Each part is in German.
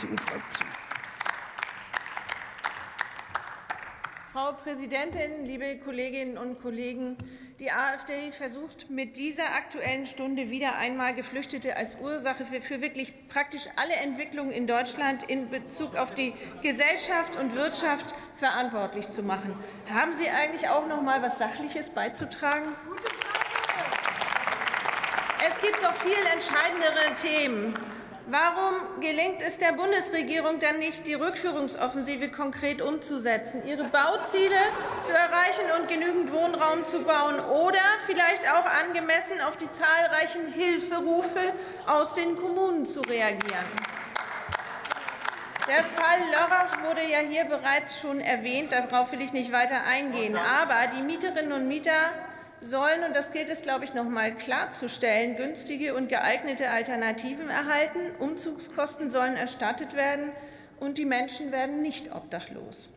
CSU Fraktion. Frau Präsidentin, liebe Kolleginnen und Kollegen! Die AfD versucht mit dieser Aktuellen Stunde wieder einmal Geflüchtete als Ursache für, für, wirklich praktisch alle Entwicklungen in Deutschland in Bezug auf die Gesellschaft und Wirtschaft verantwortlich zu machen. Haben Sie eigentlich auch noch mal was Sachliches beizutragen? Es gibt doch viel entscheidendere Themen. Warum gelingt es der Bundesregierung dann nicht, die Rückführungsoffensive konkret umzusetzen, ihre Bauziele zu erreichen und genügend Wohnraum zu bauen oder vielleicht auch angemessen auf die zahlreichen Hilferufe aus den Kommunen zu reagieren? Der Fall Lörrach wurde ja hier bereits schon erwähnt. Darauf will ich nicht weiter eingehen. Aber die Mieterinnen und Mieter sollen, und das gilt es, glaube ich, noch einmal klarzustellen, günstige und geeignete Alternativen erhalten. Umzugskosten sollen erstattet werden, und die Menschen werden nicht obdachlos.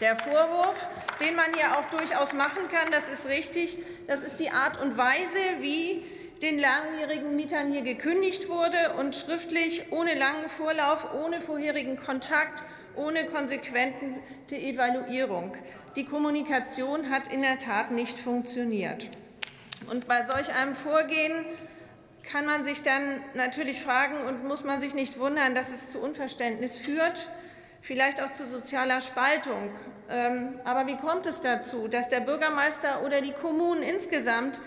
Der Vorwurf, den man hier auch durchaus machen kann, das ist richtig, das ist die Art und Weise, wie den langjährigen Mietern hier gekündigt wurde und schriftlich ohne langen Vorlauf, ohne vorherigen Kontakt ohne konsequente Evaluierung. Die Kommunikation hat in der Tat nicht funktioniert. Und bei solch einem Vorgehen kann man sich dann natürlich fragen und muss man sich nicht wundern, dass es zu Unverständnis führt, vielleicht auch zu sozialer Spaltung. Ähm, aber wie kommt es dazu, dass der Bürgermeister oder die Kommunen insgesamt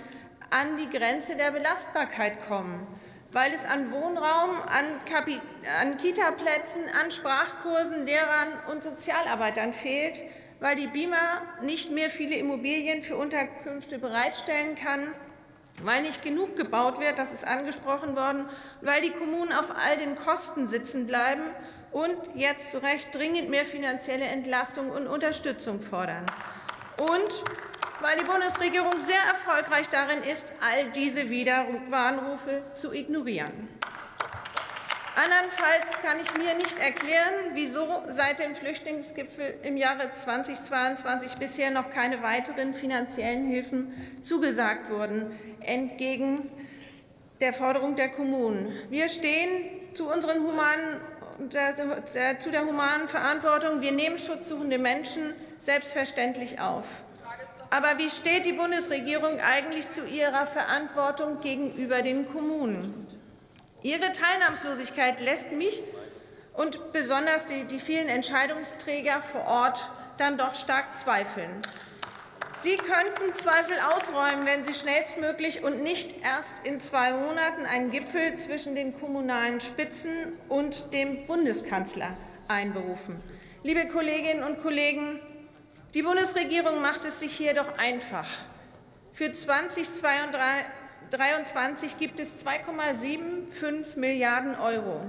an die Grenze der Belastbarkeit kommen? weil es an Wohnraum, an, an Kitaplätzen, an Sprachkursen, Lehrern und Sozialarbeitern fehlt, weil die BIMA nicht mehr viele Immobilien für Unterkünfte bereitstellen kann, weil nicht genug gebaut wird, das ist angesprochen worden, weil die Kommunen auf all den Kosten sitzen bleiben und jetzt zu Recht dringend mehr finanzielle Entlastung und Unterstützung fordern. Und weil die Bundesregierung sehr erfolgreich darin ist, all diese Widerwarnrufe zu ignorieren. Andernfalls kann ich mir nicht erklären, wieso seit dem Flüchtlingsgipfel im Jahre 2022 bisher noch keine weiteren finanziellen Hilfen zugesagt wurden, entgegen der Forderung der Kommunen. Wir stehen zu, unseren humanen, zu der humanen Verantwortung. Wir nehmen schutzsuchende Menschen selbstverständlich auf. Aber wie steht die Bundesregierung eigentlich zu ihrer Verantwortung gegenüber den Kommunen? Ihre Teilnahmslosigkeit lässt mich und besonders die, die vielen Entscheidungsträger vor Ort dann doch stark zweifeln. Sie könnten Zweifel ausräumen, wenn Sie schnellstmöglich und nicht erst in zwei Monaten einen Gipfel zwischen den kommunalen Spitzen und dem Bundeskanzler einberufen. Liebe Kolleginnen und Kollegen, die Bundesregierung macht es sich hier doch einfach. Für 2023 gibt es 2,75 Milliarden Euro.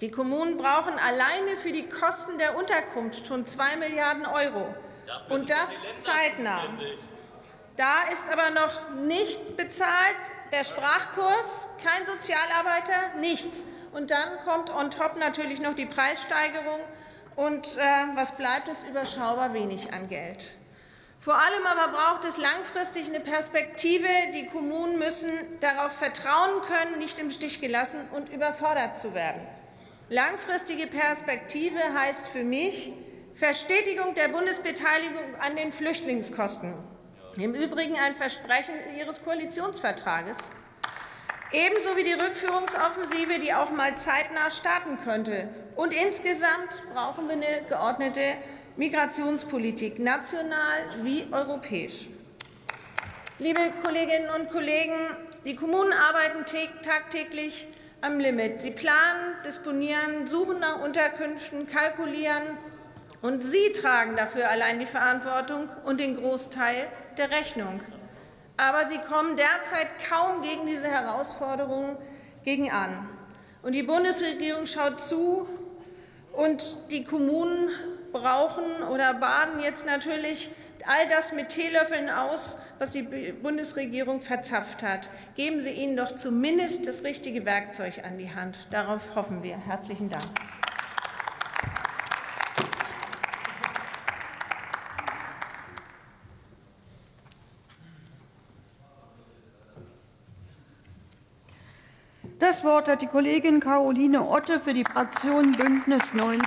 Die Kommunen brauchen alleine für die Kosten der Unterkunft schon 2 Milliarden Euro. Und das zeitnah. Da ist aber noch nicht bezahlt der Sprachkurs, kein Sozialarbeiter, nichts. Und dann kommt on top natürlich noch die Preissteigerung und äh, was bleibt, ist überschaubar wenig an Geld. Vor allem aber braucht es langfristig eine Perspektive. Die Kommunen müssen darauf vertrauen können, nicht im Stich gelassen und überfordert zu werden. Langfristige Perspektive heißt für mich Verstetigung der Bundesbeteiligung an den Flüchtlingskosten. Im Übrigen ein Versprechen Ihres Koalitionsvertrages. Ebenso wie die Rückführungsoffensive, die auch mal zeitnah starten könnte. Und insgesamt brauchen wir eine geordnete Migrationspolitik, national wie europäisch. Liebe Kolleginnen und Kollegen, die Kommunen arbeiten tagtäglich am Limit. Sie planen, disponieren, suchen nach Unterkünften, kalkulieren, und Sie tragen dafür allein die Verantwortung und den Großteil der Rechnung. Aber sie kommen derzeit kaum gegen diese Herausforderungen gegen an. Und die Bundesregierung schaut zu und die Kommunen brauchen oder baden jetzt natürlich all das mit Teelöffeln aus, was die Bundesregierung verzapft hat. Geben Sie ihnen doch zumindest das richtige Werkzeug an die Hand. Darauf hoffen wir. Herzlichen Dank. Das Wort hat die Kollegin Caroline Otte für die Fraktion Bündnis 90